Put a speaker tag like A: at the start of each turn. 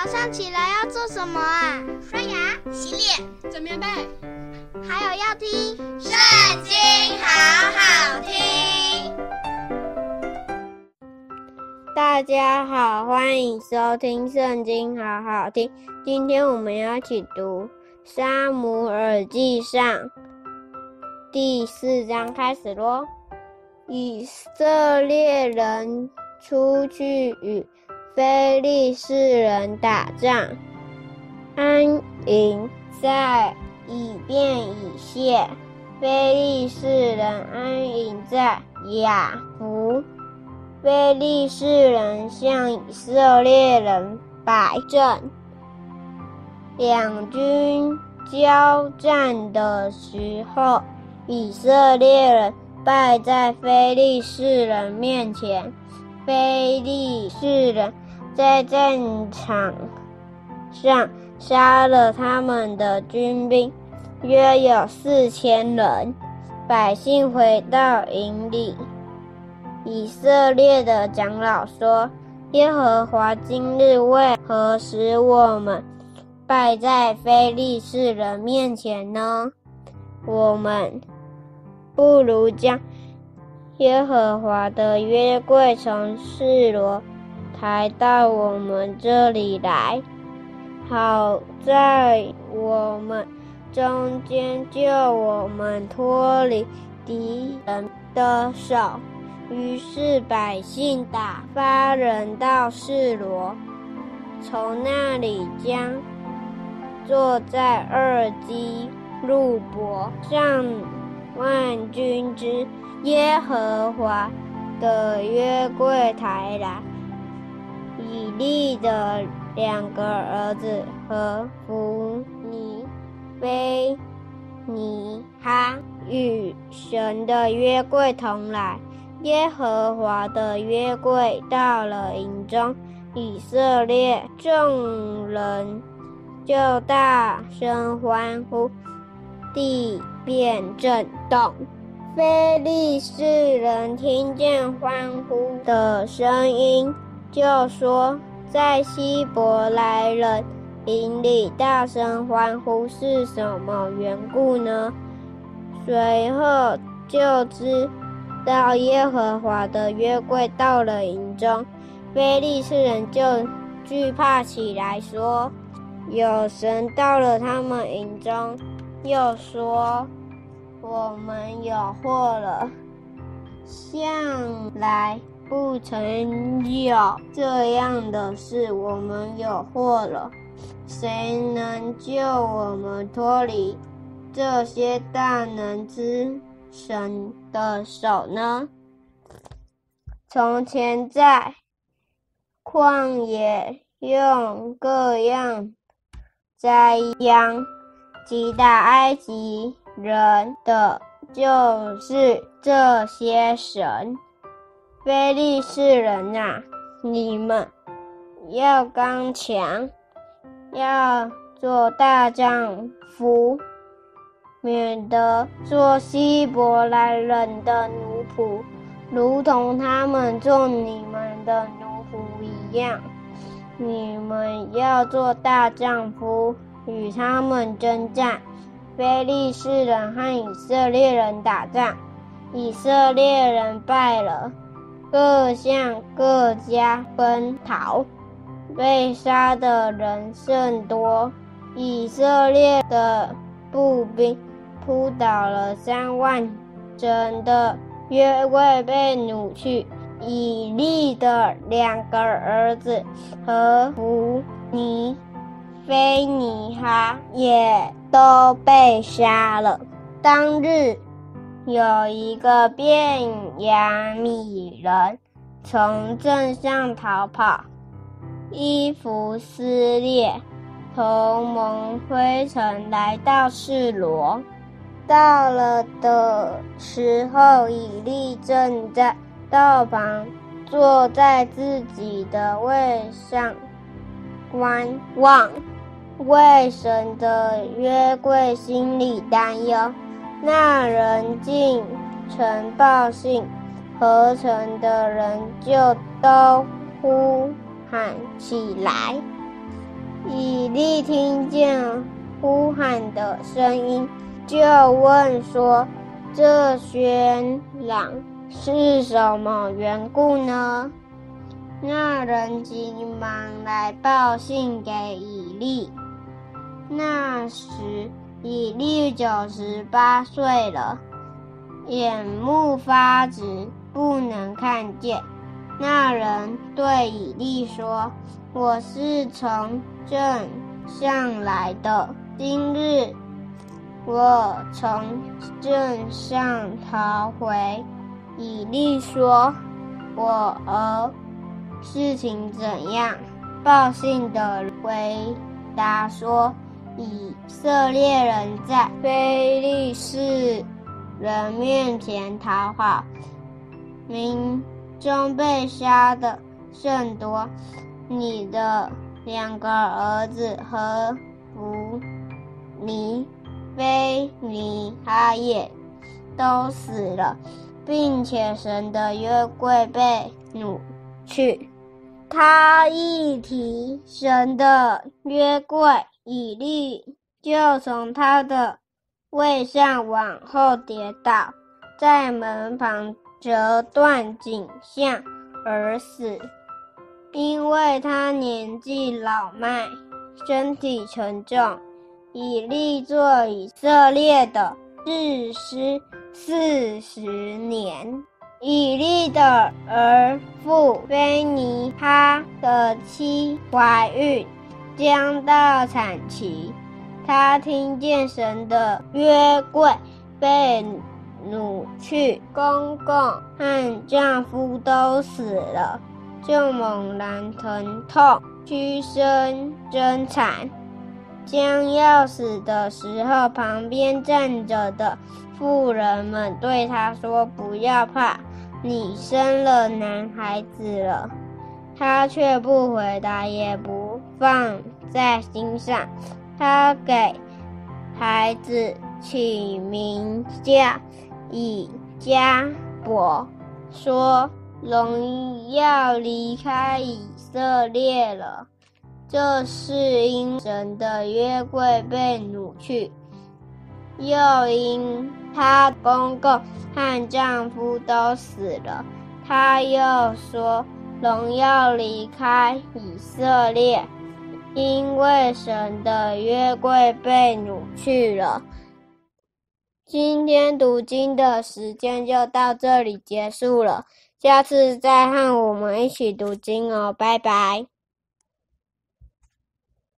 A: 早上起来要做什么啊？
B: 刷牙、洗脸、
C: 整棉被，
A: 还有要听《
B: 圣经》，好好听。
D: 大家好，欢迎收听《圣经》，好好听。今天我们要一起读《撒母耳记上》第四章，开始咯。以色列人出去与非利士人打仗，安营在以便以谢，非利士人安营在雅弗。非利士人向以色列人摆阵，两军交战的时候，以色列人败在非利士人面前。非利士人在战场上杀了他们的军兵，约有四千人。百姓回到营里。以色列的长老说：“耶和华今日为何使我们败在非利士人面前呢？我们不如将耶和华的约柜从示罗抬到我们这里来，好在我们中间救我们脱离敌人的手。”于是百姓打发人到示罗，从那里将坐在二基路伯上万军之耶和华的约柜抬来。以利的两个儿子和弗尼、非尼哈与神的约柜同来。耶和华的约柜到了营中，以色列众人就大声欢呼，地便震动。非利士人听见欢呼的声音，就说：在希伯来人营里大声欢呼是什么缘故呢？随后就知。道耶和华的约柜到了营中，非利士人就惧怕起来，说：“有神到了他们营中。”又说：“我们有祸了，向来不曾有这样的事。我们有祸了，谁能救我们脱离这些大能之神的手呢？从前在旷野用各样灾殃击打埃及人的，就是这些神。非利士人啊，你们要刚强，要做大丈夫。免得做希伯来人的奴仆，如同他们做你们的奴仆一样。你们要做大丈夫，与他们征战。非利士人和以色列人打仗，以色列人败了，各向各家奔逃，被杀的人甚多。以色列的步兵。扑倒了三万，整的约柜被掳去。以利的两个儿子何弗尼、菲尼哈也都被杀了。当日有一个变雅米人从镇上逃跑，衣服撕裂，头蒙灰尘，来到示罗。到了的时候，以利正在道旁，坐在自己的位上观望。为神的约柜心里担忧，那人进城报信，合城的人就都呼喊起来。以利听见呼喊的声音，就问说：“这喧嚷是什么缘故呢？”那人急忙来报信给以利。那时以利九十八岁了，眼目发直，不能看见。那人对以利说：“我是从镇上来的，今日我从镇上逃回。”以利说：“我儿。”事情怎样？报信的回答说：“以色列人在非利士人面前逃跑，民中被杀的甚多。你的两个儿子和弗尼、菲尼哈也都死了，并且神的约柜被掳去。他一提神的约柜，以利就从他的位上往后跌倒，在门旁折断颈项而死，因为他年纪老迈，身体沉重。以利做以色列的士师四十年。以利的儿妇非尼哈的妻怀孕，将到产期，她听见神的约柜被掳去，公公和丈夫都死了，就猛然疼痛，屈身挣产。将要死的时候，旁边站着的妇人们对她说：“不要怕。”你生了男孩子了，他却不回答，也不放在心上。他给孩子起名叫以迦伯，说：“荣耀离开以色列了，这是因神的约柜被掳去。”又因她公公和丈夫都死了，她又说：“荣耀离开以色列，因为神的约柜被掳去了。”今天读经的时间就到这里结束了，下次再和我们一起读经哦，拜拜。